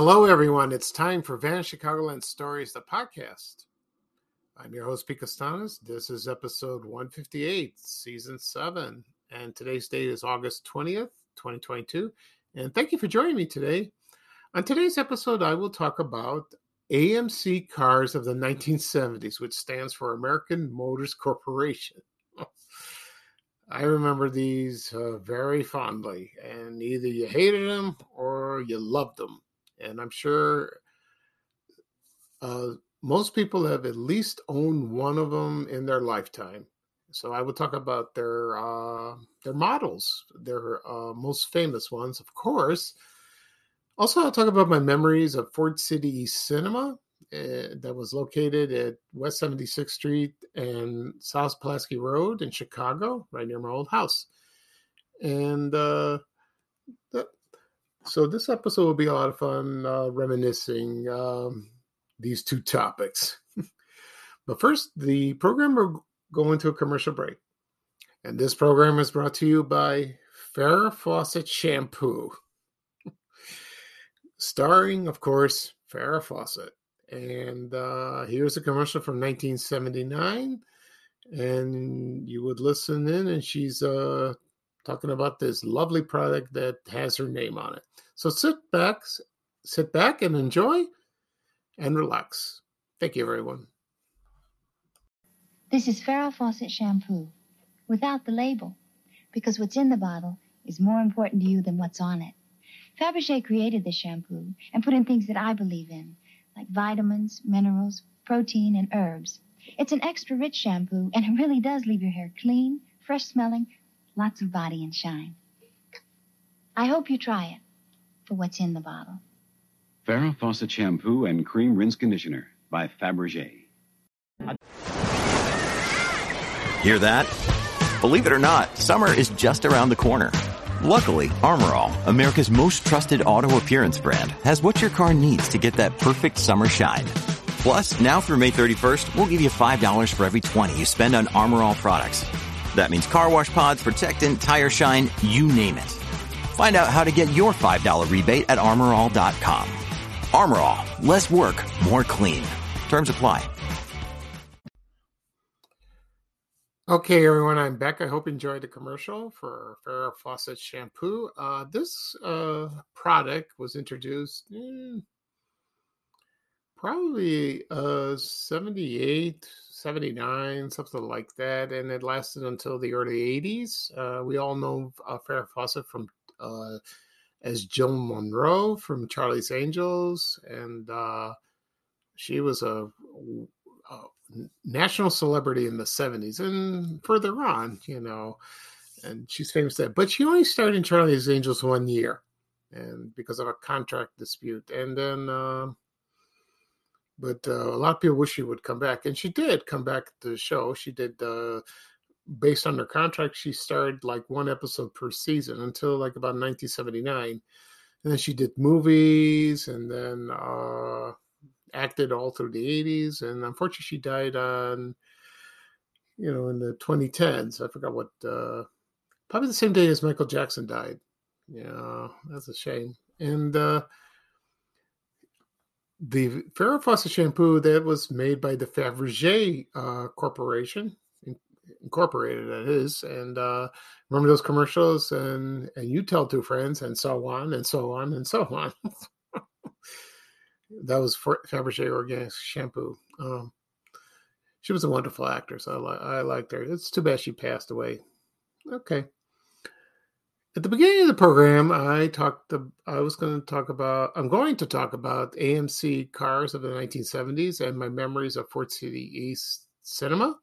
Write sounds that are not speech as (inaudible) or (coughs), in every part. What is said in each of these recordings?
Hello, everyone. It's time for Van Chicagoland Stories, the podcast. I'm your host, Pete Costanas. This is episode 158, season seven, and today's date is August 20th, 2022. And thank you for joining me today. On today's episode, I will talk about AMC cars of the 1970s, which stands for American Motors Corporation. (laughs) I remember these uh, very fondly, and either you hated them or you loved them and I'm sure uh, most people have at least owned one of them in their lifetime. So I will talk about their uh, their models, their uh, most famous ones, of course. Also, I'll talk about my memories of Ford City Cinema uh, that was located at West 76th Street and South Pulaski Road in Chicago, right near my old house. And uh, so this episode will be a lot of fun uh, reminiscing um, these two topics. (laughs) but first, the program will go into a commercial break. And this program is brought to you by Farrah Fawcett Shampoo. (laughs) Starring, of course, Farrah Fawcett. And uh, here's a commercial from 1979. And you would listen in, and she's uh, talking about this lovely product that has her name on it. So sit back, sit back and enjoy and relax. Thank you, everyone. This is Farrah Fawcett shampoo without the label because what's in the bottle is more important to you than what's on it. Fabergé created this shampoo and put in things that I believe in, like vitamins, minerals, protein, and herbs. It's an extra rich shampoo, and it really does leave your hair clean, fresh smelling, Lots of body and shine. I hope you try it for what's in the bottle. Farrah Fawcett Shampoo and Cream Rinse Conditioner by Fabergé. Hear that? Believe it or not, summer is just around the corner. Luckily, Armorall, America's most trusted auto appearance brand, has what your car needs to get that perfect summer shine. Plus, now through May 31st, we'll give you $5 for every 20 you spend on Armorall products. That means car wash pods, protectant, tire shine, you name it. Find out how to get your $5 rebate at armorall.com. Armor less work, more clean. Terms apply. Okay, everyone, I'm back. I hope you enjoyed the commercial for Farrah Fawcett shampoo. Uh, this uh, product was introduced eh, probably uh, 78, 79, something like that, and it lasted until the early 80s. Uh, we all know uh, Farrah Fawcett from uh, as Joan Monroe from Charlie's Angels, and uh, she was a, a, national celebrity in the 70s and further on, you know, and she's famous that. But she only started in Charlie's Angels one year, and because of a contract dispute, and then. But uh, a lot of people wish she would come back, and she did come back to the show. She did, uh, based on her contract, she starred like one episode per season until like about 1979, and then she did movies, and then uh, acted all through the 80s, and unfortunately, she died on, you know, in the 2010s. I forgot what, uh, probably the same day as Michael Jackson died. Yeah, that's a shame, and. uh the Farrah Fawcett shampoo that was made by the Fabergé uh, Corporation, Incorporated, that is. And uh, remember those commercials? And and you tell two friends, and so on, and so on, and so on. (laughs) that was Fabergé organic shampoo. Um, she was a wonderful actress. I li- I liked her. It's too bad she passed away. Okay. At the beginning of the program, I talked. To, I was going to talk about. I'm going to talk about AMC cars of the 1970s and my memories of Ford City East Cinema.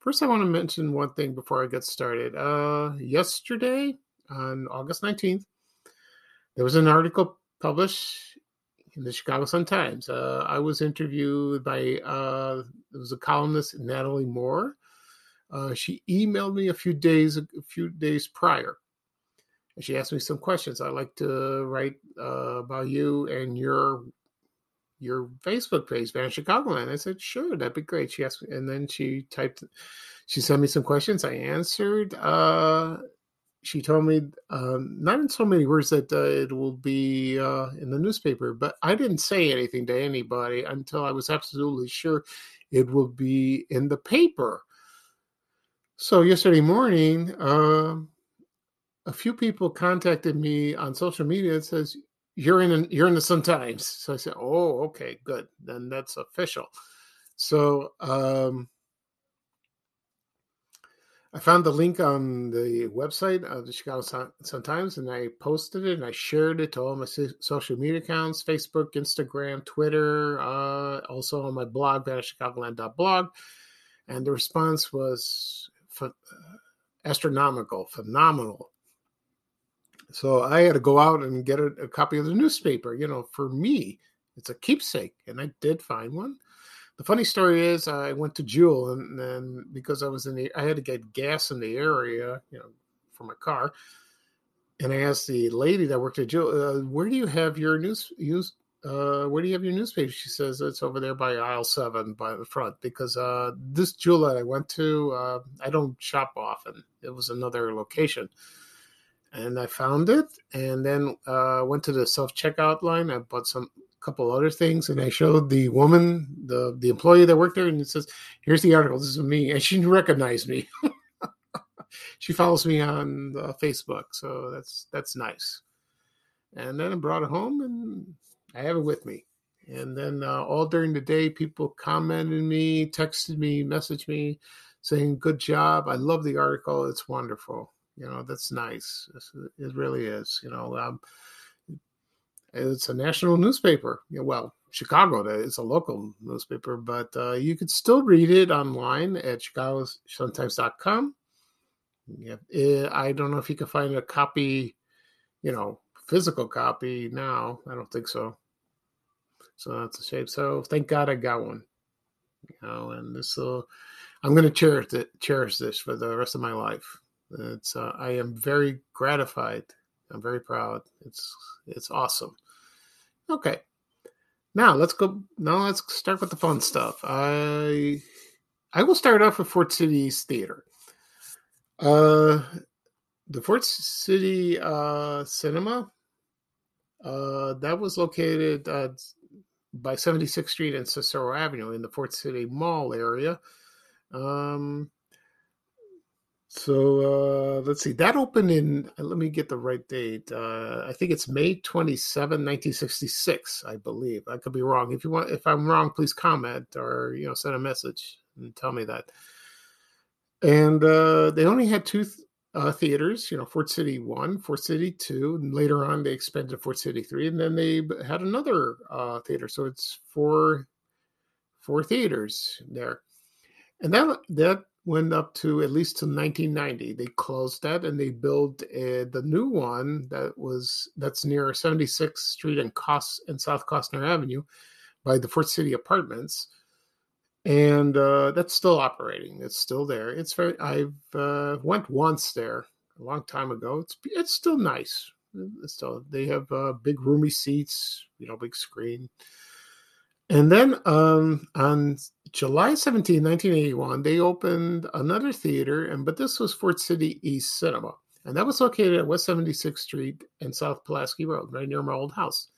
First, I want to mention one thing before I get started. Uh, yesterday, on August 19th, there was an article published in the Chicago Sun Times. Uh, I was interviewed by uh, there was a columnist Natalie Moore. Uh, she emailed me a few days a few days prior and she asked me some questions. I like to write uh, about you and your your Facebook page, Van Chicagoland. I said, sure, that'd be great. She asked me, and then she typed, she sent me some questions. I answered, uh, she told me, um, not in so many words that uh, it will be uh, in the newspaper, but I didn't say anything to anybody until I was absolutely sure it will be in the paper. So yesterday morning, uh, a few people contacted me on social media and says you're in you're in the Sun Times. So I said, oh, okay, good, then that's official. So um, I found the link on the website of the Chicago Sun Times and I posted it and I shared it to all my social media accounts Facebook, Instagram, Twitter, uh, also on my blog, vanishchicagoland.blog. And the response was ph- astronomical, phenomenal. So I had to go out and get a, a copy of the newspaper. You know, for me, it's a keepsake. And I did find one the funny story is I went to Jewel and then because I was in the I had to get gas in the area, you know, for my car. And I asked the lady that worked at Jewel, uh, where do you have your news use uh, where do you have your newspaper? She says it's over there by aisle seven by the front because uh, this jewel that I went to, uh, I don't shop often. It was another location. And I found it and then uh, went to the self checkout line. I bought some couple other things, and I showed the woman, the the employee that worked there, and it says, "Here's the article. This is me," and she recognized me. (laughs) she follows me on uh, Facebook, so that's that's nice. And then I brought it home, and I have it with me. And then uh, all during the day, people commented me, texted me, messaged me, saying, "Good job! I love the article. It's wonderful." You know, that's nice. It really is. You know, um, it's a national newspaper. Well, Chicago it's a local newspaper, but uh, you could still read it online at chicagosuntimes.com. Yeah, eh, I don't know if you can find a copy, you know, physical copy now. I don't think so. So that's a shame. So thank God I got one. You know, and this will, I'm going to cherish it, cherish this for the rest of my life. It's uh, I am very gratified I'm very proud. It's it's awesome. Okay. Now let's go now let's start with the fun stuff. I I will start off with Ford City Theater. Uh the Ford City uh cinema uh that was located uh, by 76th Street and Cicero Avenue in the Ford City Mall area. Um so uh, let's see. That opened in. Uh, let me get the right date. Uh, I think it's May 27, 1966. I believe. I could be wrong. If you want, if I'm wrong, please comment or you know send a message and tell me that. And uh, they only had two th- uh, theaters. You know, Ford City One, Ford City Two, and later on they expanded to Ford City Three, and then they had another uh, theater. So it's four four theaters there. And that that went up to at least to 1990. They closed that and they built uh, the new one that was that's near 76th Street and Cost and South Kostner Avenue by the Ford City Apartments, and uh, that's still operating. It's still there. It's very. I've uh, went once there a long time ago. It's it's still nice. It's still they have uh, big roomy seats, you know, big screen. And then um, on July 17, 1981, they opened another theater, and but this was Ford City East Cinema. And that was located at West 76th Street and South Pulaski Road, right near my old house.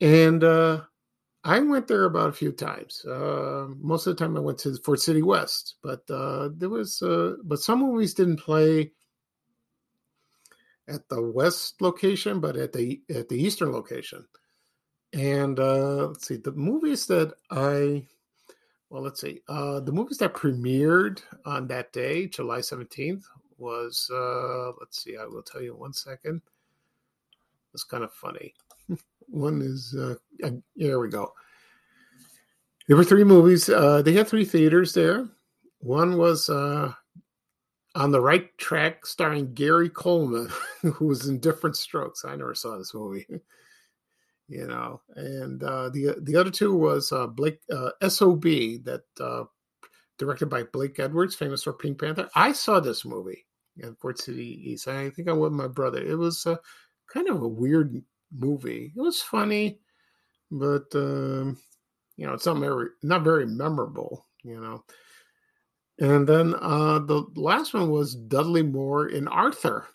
And uh, I went there about a few times. Uh, most of the time, I went to Ford City West, but uh, there was, uh, but some movies didn't play at the west location, but at the at the eastern location. And uh, let's see, the movies that I, well, let's see, uh, the movies that premiered on that day, July 17th, was, uh, let's see, I will tell you one second. It's kind of funny. (laughs) one is, uh, here we go. There were three movies. Uh, they had three theaters there. One was uh, on the right track, starring Gary Coleman, (laughs) who was in Diff'rent Strokes. I never saw this movie you know. And uh, the the other two was uh, Blake uh, Sob that uh, directed by Blake Edwards, famous for Pink Panther. I saw this movie in Ford City East. I think I went with my brother. It was uh, kind of a weird movie. It was funny, but um, you know, it's not very not very memorable. You know. And then uh, the last one was Dudley Moore in Arthur.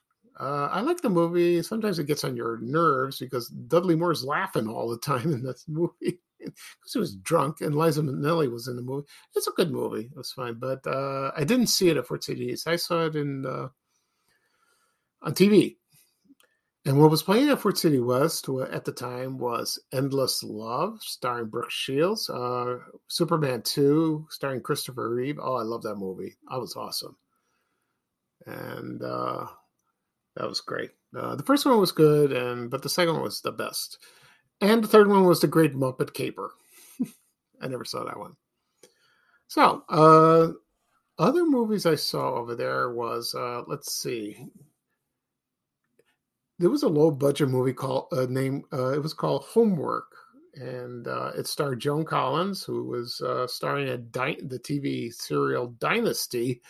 Uh, I like the movie. Sometimes it gets on your nerves because Dudley Moore's laughing all the time in this (laughs) movie because he was drunk, and Liza Minnelli was in the movie. It's a good movie. It was fine, but uh, I didn't see it at Ford City East. I saw it in uh, on TV. And what was playing at Ford City West at the time was Endless Love, starring Brooke Shields, uh, Superman 2, starring Christopher Reeve. Oh, I love that movie. That was awesome. And uh, that was great. Uh, the first one was good, and but the second one was the best. And the third one was The Great Muppet Caper. (laughs) I never saw that one. So, uh, other movies I saw over there was, uh, let's see, there was a low budget movie called uh, name uh, it was called Homework, and uh, it starred Joan Collins, who was uh, starring at Di- the TV serial Dynasty.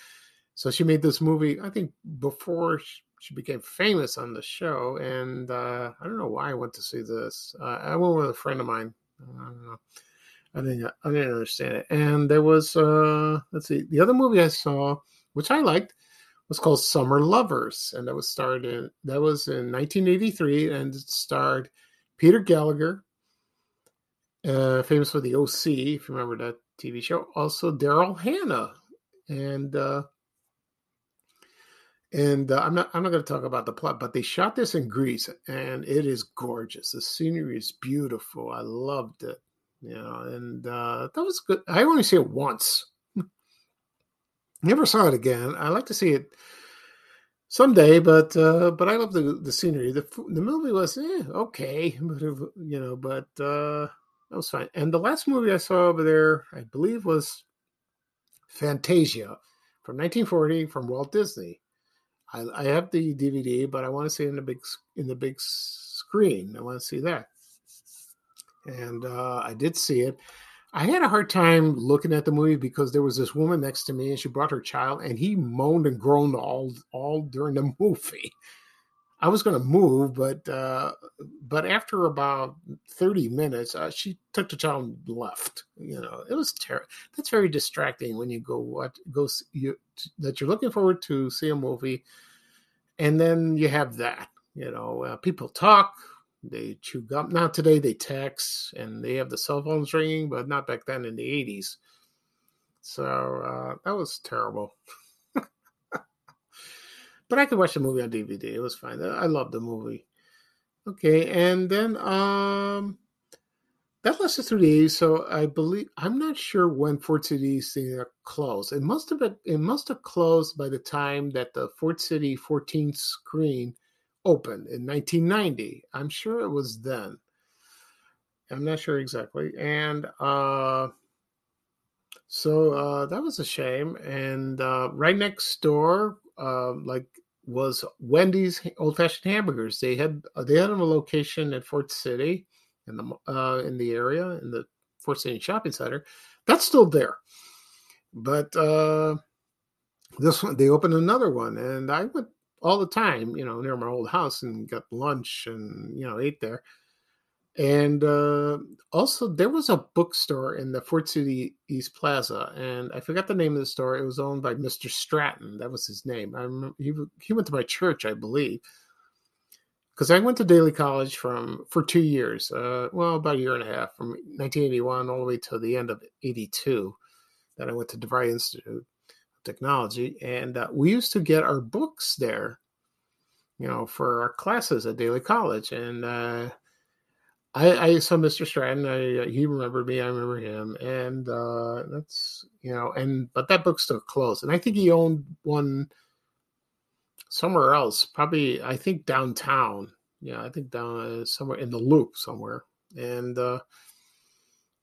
So she made this movie, I think, before she became famous on the show. And uh, I don't know why I went to see this. Uh, I went with a friend of mine. I don't know. I didn't. I didn't understand it. And there was, let's see, the other movie I saw, which I liked, was called Summer Lovers, and that was starred in that was in 1983, and it starred Peter Gallagher, uh, famous for the OC, if you remember that TV show. Also Daryl Hannah, and uh, and uh, I'm not I'm not going to talk about the plot, but they shot this in Greece, and it is gorgeous. The scenery is beautiful. I loved it, you know, and uh, that was good. I only see it once Never saw it again. I like to see it someday, but uh, but I love the the scenery. The the movie was eh, okay, (laughs) but you know, but uh, that was fine. And the last movie I saw over there, I believe, was Fantasia from 1940 from Walt Disney. I, I have the DVD, but I want to see it in the big in the big screen. I want to see that, and uh, I did see it. I had a hard time looking at the movie because there was this woman next to me and she brought her child and he moaned and groaned all all during the (laughs) movie. I was going to move, but uh, but after about thirty minutes, uh, she took the child and left. You know, it was terrible. That's very distracting when you go what go you that you're looking forward to see a movie, and then you have that. You know, uh, people talk, they chew gum. Now today they text and they have the cell phones ringing, but not back then in the 80s. So uh, that was terrible. (laughs) but I could watch the movie on DVD. It was fine. I loved the movie. Okay, and then um that lasted through the 80s. So I believe I'm not sure when Ford City thing closed. It must have been it must have closed by the time that the Ford City 14th screen opened in 1990. I'm sure it was then. I'm not sure exactly. And uh, so uh, that was a shame. And uh, right next door, uh, like, was Wendy's old fashioned hamburgers. They had uh, they had a location at Ford City in the uh, in the area in the Ford City Shopping Center. That's still there, but uh, this one they opened another one, and I went all the time, you know, near my old house and got lunch and, you know, ate there. And uh, also, there was a bookstore in the Ford City East Plaza, and I forgot the name of the store. It was owned by Mr. Stratton. That was his name. I remember he, he went to my church, I believe, because I went to Daley College from for two years. Uh, well, about a year and a half, from 1981 all the way to the end of '82. Then I went to DeVry Institute, of technology, and uh, we used to get our books there, you know, for our classes at Daley College. And uh, I, I, saw Mr. Stratton. I, uh, he remembered me. I remember him, and uh, that's you know, and but that book's still closed. And I think he owned one somewhere else, probably I think downtown. Yeah, I think down uh, somewhere in the Loop somewhere, and. uh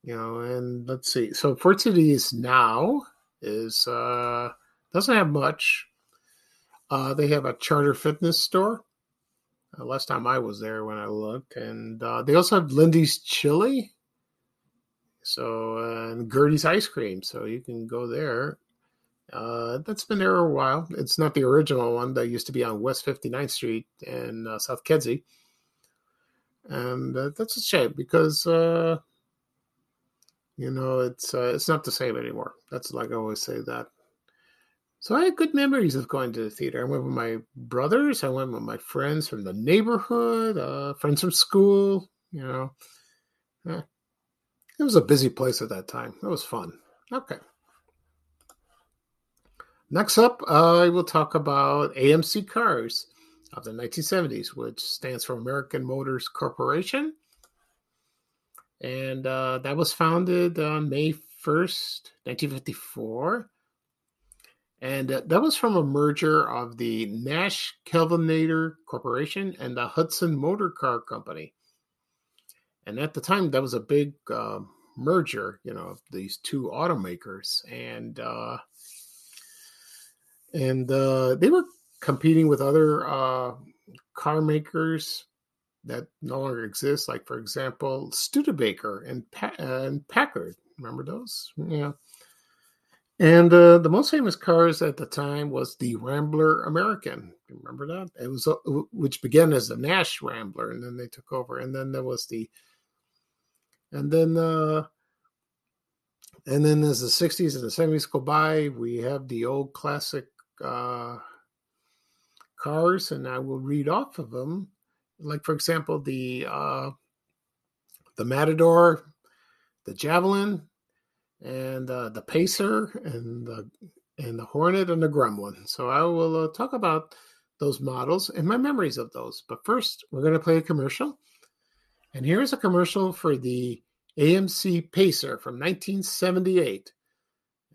you know, and let's see. So Ford City is now is uh, doesn't have much. Uh, they have a charter fitness store. Uh, last time I was there when I looked, and uh, they also have Lindy's Chili. So uh, and Gertie's ice cream, so you can go there. Uh, that's been there a while. It's not the original one that used to be on West 59th Street in uh, South Kedzie, and that's a shame because you know, it's uh, it's not the same anymore. That's like I always say that. So I had good memories of going to the theater. I went with my brothers. I went with my friends from the neighborhood, uh, friends from school. You know, yeah. it was a busy place at that time. It was fun. Okay. Next up, uh, I will talk about AMC Cars of the 1970s, which stands for American Motors Corporation. And uh, that was founded on May 1st, 1954. And uh, that was from a merger of the Nash Kelvinator Corporation and the Hudson Motor Car Company. And at the time, that was a big uh, merger, you know, of these two automakers. And uh, and uh, they were competing with other uh, car makers that no longer exist, like for example, Studebaker and pa- and Packard. Remember those? Yeah. And uh, the most famous cars at the time was the Rambler American. Remember that? It was uh, which began as the Nash Rambler, and then they took over. And then there was the, and then uh, and then as the '60s and the '70s go by, we have the old classic uh, cars, and I will read off of them. Like for example, the uh, the Matador, the Javelin, and uh, the Pacer, and the and the Hornet and the Gremlin. So I will uh, talk about those models and my memories of those. But first, we're going to play a commercial. And here's a commercial for the AMC Pacer from 1978.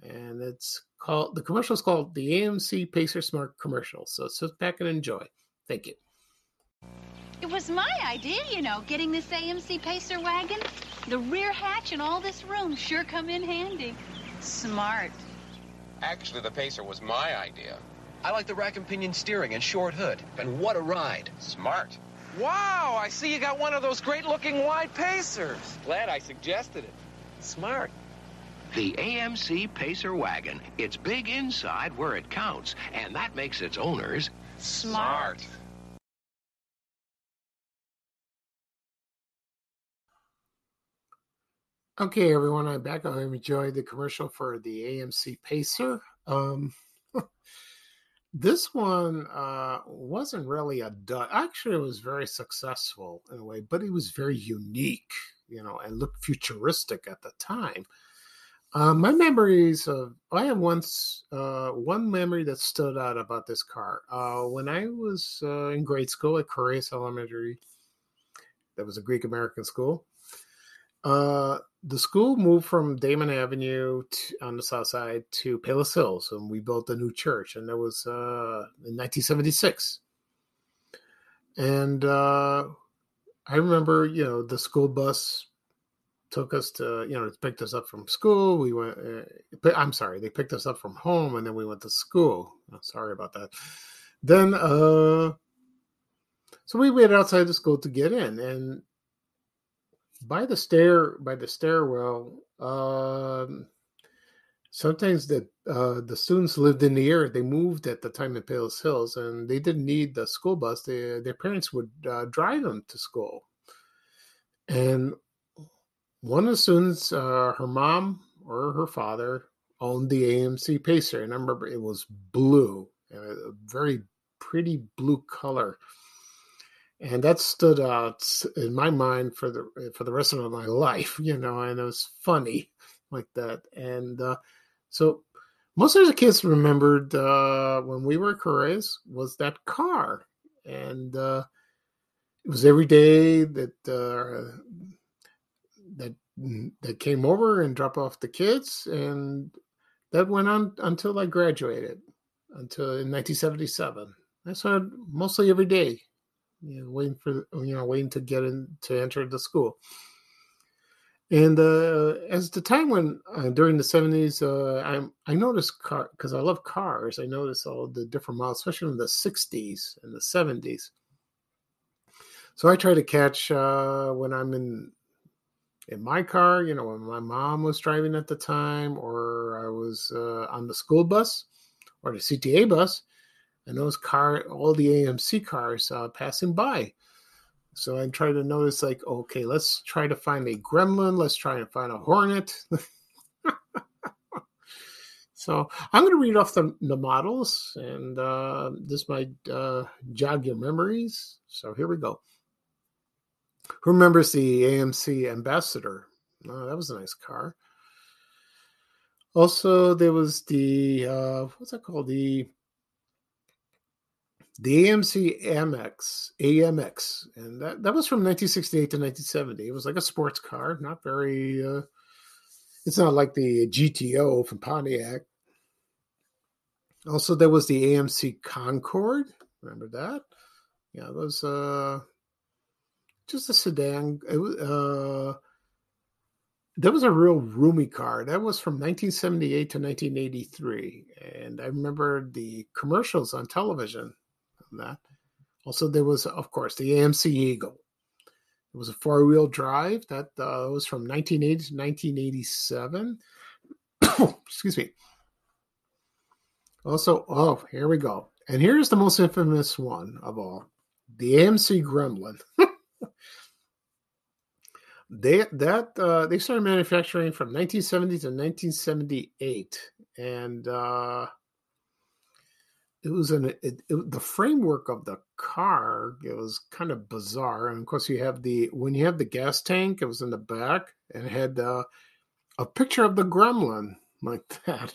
And it's called the commercial is called the AMC Pacer Smart commercial. So sit back and enjoy. Thank you. It was my idea, you know, getting this AMC Pacer wagon. The rear hatch and all this room sure come in handy. Smart. Actually, the Pacer was my idea. I like the rack and pinion steering and short hood. And what a ride. Smart. Wow, I see you got one of those great-looking wide Pacers. Glad I suggested it. Smart. The AMC Pacer wagon. It's big inside where it counts, and that makes its owners smart. smart. Okay, everyone, I'm back. I enjoyed the commercial for the AMC Pacer. Um, (laughs) this one uh, wasn't really a dud. Actually, it was very successful in a way, but it was very unique, you know, and looked futuristic at the time. Uh, my memories of I have once uh, one memory that stood out about this car. Uh, when I was uh, in grade school at Koraes Elementary, that was a Greek American school. Uh, the school moved from Damen Avenue to, on the south side to Palos Hills, and we built a new church, and that was uh, in 1976. And I remember, you know, the school bus took us to you know picked us up from school we went uh, i'm sorry they picked us up from home and then we went to school oh, sorry about that then uh so we waited outside the school to get in and by the stair by the stairwell um sometimes the uh, the students lived in the area. They moved at the time in Palos Hills, and they didn't need the school bus. They, their parents would uh, drive them to school. And one of the students, uh, her mom or her father, owned the AMC Pacer, and I remember it was blue, a very pretty blue color, and that stood out in my mind for the for the rest of my life, (laughs) you know. And it was funny like that, and uh, so most of the kids remembered uh, when we were at Koraes was that car, and uh, it was every day that uh, that that came over and dropped off the kids, and that went on until I graduated, until in 1977. I saw it mostly every day, you know, waiting for you know waiting to get in to enter the school. And uh, as the time went uh, during the 70s, uh, I I noticed car because I love cars. I noticed all the different models, especially in the 60s and the 70s. So I try to catch uh, when I'm in in my car, you know, when my mom was driving at the time, or I was uh, on the school bus or the CTA bus, and those car, all the AMC cars uh, passing by. So I try to notice, like, okay, let's try to find a Gremlin. Let's try and find a Hornet. (laughs) So I'm going to read off the, the models, and uh, this might uh, jog your memories. So here we go. Who remembers the AMC Ambassador? Oh, that was a nice car. Also, there was the uh, what's that called? The the AMC Amex, AMX, and that, that was from 1968 to 1970. It was like a sports car, not very. Uh, it's not like the GTO from Pontiac. Also, there was the AMC Concord. Remember that? Yeah, it was uh, just a sedan. It was, uh, that was a real roomy car. That was from 1978 to 1983, and I remember the commercials on television that. Also, there was, of course, the AMC Eagle. It was a four wheel drive that uh, was from 1980 to 1987. (coughs) Excuse me. Also, oh, here we go. And here's the most infamous one of all the AMC Gremlin. (laughs) they that uh, they started manufacturing from 1970 to 1978, and uh, it was an it, it, the framework of the car it was kind of bizarre and of course you have the when you have the gas tank it was in the back and had uh, a picture of the gremlin like (laughs) that.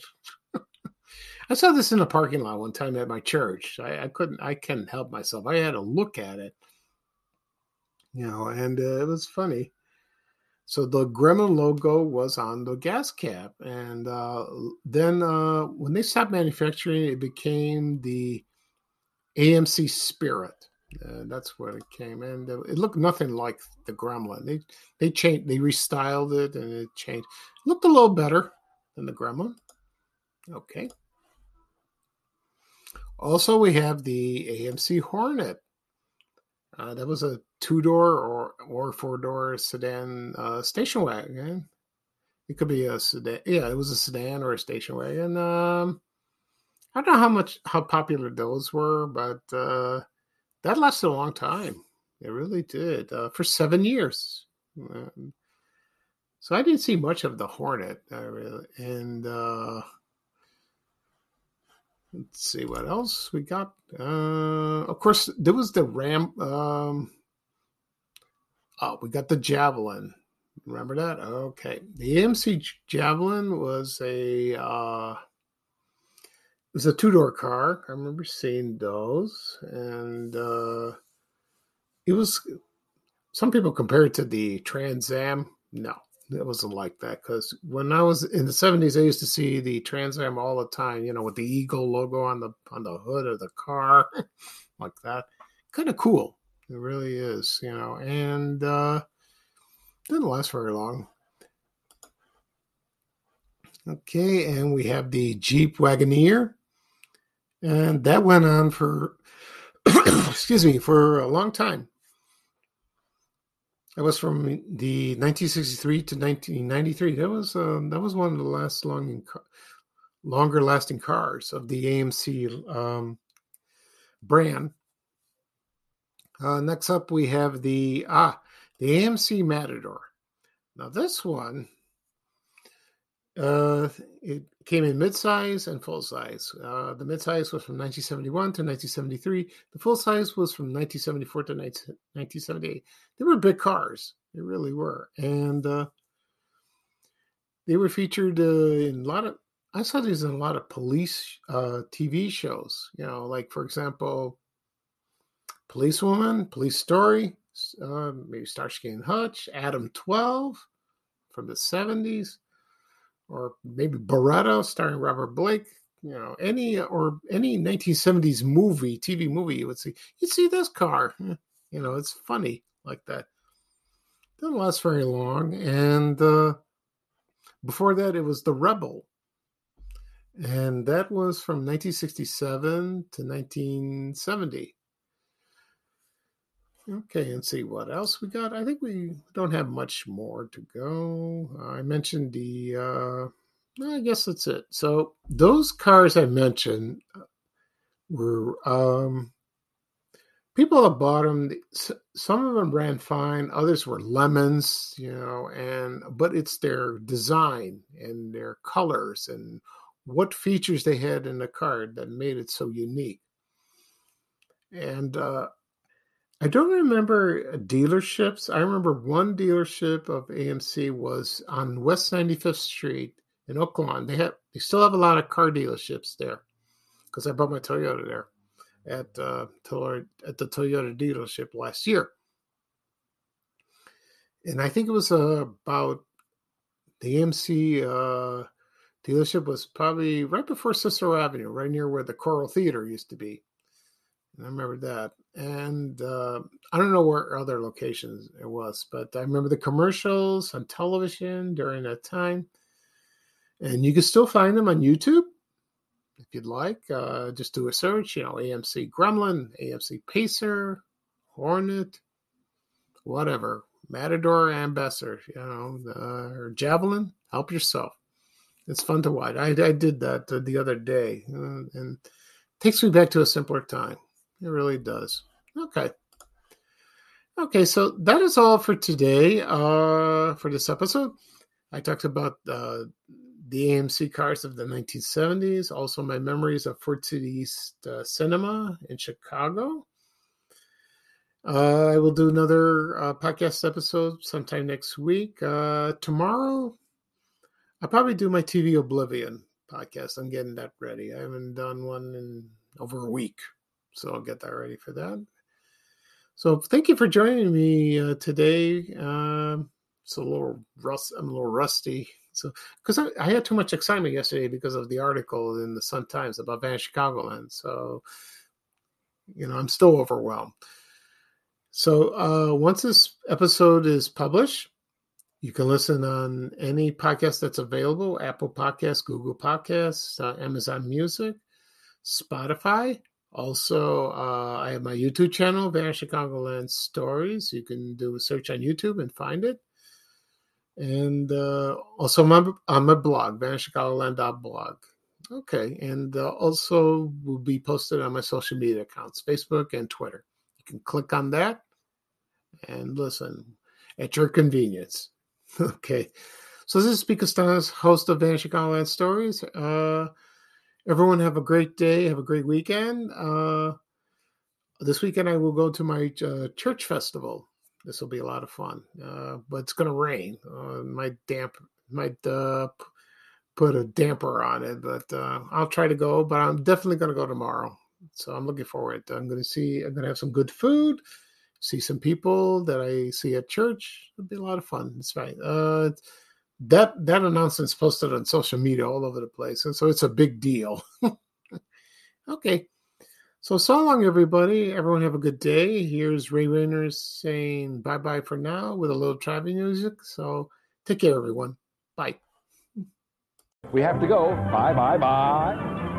I saw this in the parking lot one time at my church. I, I couldn't i couldn't help myself. I had to look at it you know and uh, it was funny so the Gremlin logo was on the gas cap, and uh, then uh, when they stopped manufacturing, it became the AMC Spirit. Uh, that's where it came, in. it looked nothing like the Gremlin. They they changed, they restyled it, and it changed. It looked a little better than the Gremlin. Okay. Also, we have the AMC Hornet. Uh, that was a two door or or four door sedan uh, station wagon. It could be a sedan. Yeah, it was a sedan or a station wagon. Um, I don't know how much how popular those were, but uh, that lasted a long time. It really did uh, for seven years. Um, so I didn't see much of the Hornet, uh, really, and uh, let's see what else we got. Uh, of course, there was the Ram. Um, oh, we got the Javelin. Remember that? Okay. The AMC Javelin was a uh, it was a two door car. I remember seeing those, and uh, it was. Some people compare it to the Trans Am. No, it wasn't like that because when I was in the seventies, I used to see the Trans Am all the time. You know, with the eagle logo on the on the hood of the car, (laughs) like that. Kind of cool. It really is. You know, and uh, didn't last very long. Okay, and we have the Jeep Wagoneer, and that went on for (coughs) excuse me for a long time. That was from the 1963 to 1993. That was um, that was one of the last long, longer lasting cars of the AMC um, brand. Uh, next up, we have the ah the AMC Matador. Now this one, uh, it came in midsize and full size. Uh, the midsize was from 1971 to 1973. The full size was from 1974 to 1978. They were big cars. They really were, and uh, they were featured uh, in a lot of. I saw these in a lot of police uh, TV shows. You know, like for example, Policewoman, Police Story, uh, maybe Starsky and Hutch, Adam 12 from the 70s or maybe Baretta starring Robert Blake, you know, any or any 1970s movie, TV movie, you would see, you'd see this car. (laughs) You know, it's funny like that. Didn't last very long. And uh, before that, it was The Rebel. And that was from 1967 to 1970. Okay, and see what else we got. I think we don't have much more to go. I mentioned the, uh, I guess that's it. So those cars I mentioned uh, were um, people that bought them. Some of them ran fine, others were lemons, you know, and but it's their design and their colors and what features they had in the card that made it so unique. And uh, I don't remember dealerships. I remember one dealership of AMC was on West 95th Street in Oak Lawn. They have they still have a lot of car dealerships there because I bought my Toyota there at uh, at the Toyota dealership last year. And I think it was uh, about the AMC uh, dealership was probably right before Cicero Avenue, right near where the Choral Theater used to be. And I remember that. And uh, I don't know where other locations it was, but I remember the commercials on television during that time. And you can still find them on YouTube if you'd like. Uh, just do a search, you know, AMC Gremlin, AMC Pacer, Hornet, whatever, Matador, Ambassador, you know, uh, or Javelin. Help yourself. It's fun to watch. I, I did that the other day, uh, and takes me back to a simpler time. It really does. Okay. Okay, so that is all for today. Uh, for this episode, I talked about uh, the AMC cars of the 1970s, also my memories of Ford City East uh, Cinema in Chicago. Uh, I will do another uh, podcast episode sometime next week. Uh, tomorrow, I'll probably do my TV Oblivion podcast. I'm getting that ready. I haven't done one in over a week, so I'll get that ready for that. So thank you for joining me uh, today. Um, it's a little rust. I'm a little rusty so, because I, I, had too much excitement yesterday because of the article in the Sun Times about Van Chicagoland. So, you know, I'm still overwhelmed. So, uh, once this episode is published, you can listen on any podcast that's available Apple Podcasts, Google Podcasts, uh, Amazon Music, Spotify. Also, uh, I have my YouTube channel, Van Chicagoland Stories. You can do a search on YouTube and find it and uh, also my, on my blog, vanchicagoland.blog. Okay, and uh, also will be posted on my social media accounts, Facebook and Twitter. You can click on that and listen at your convenience. (laughs) okay, so this is Pete Costanas, host of Van Chicagoland Stories. Uh, everyone have a great day, have a great weekend. Uh, this weekend I will go to my uh, church festival this will be a lot of fun. Uh, but it's going to rain. Uh, might damp, might uh, put a damper on it, but uh, I'll try to go. But I'm definitely going to go tomorrow. So I'm looking forward. I'm going to see. I'm going to have some good food. See some people that I see at church. It'll be a lot of fun. That's right. Uh, that that announcement's posted on social media all over the place, and so it's a big deal. (laughs) okay. So, so long, everybody. Everyone have a good day. Here's Ray Reyners saying bye bye for now with a little traveling music. So, take care, everyone. Bye. We have to go. Bye, bye, bye.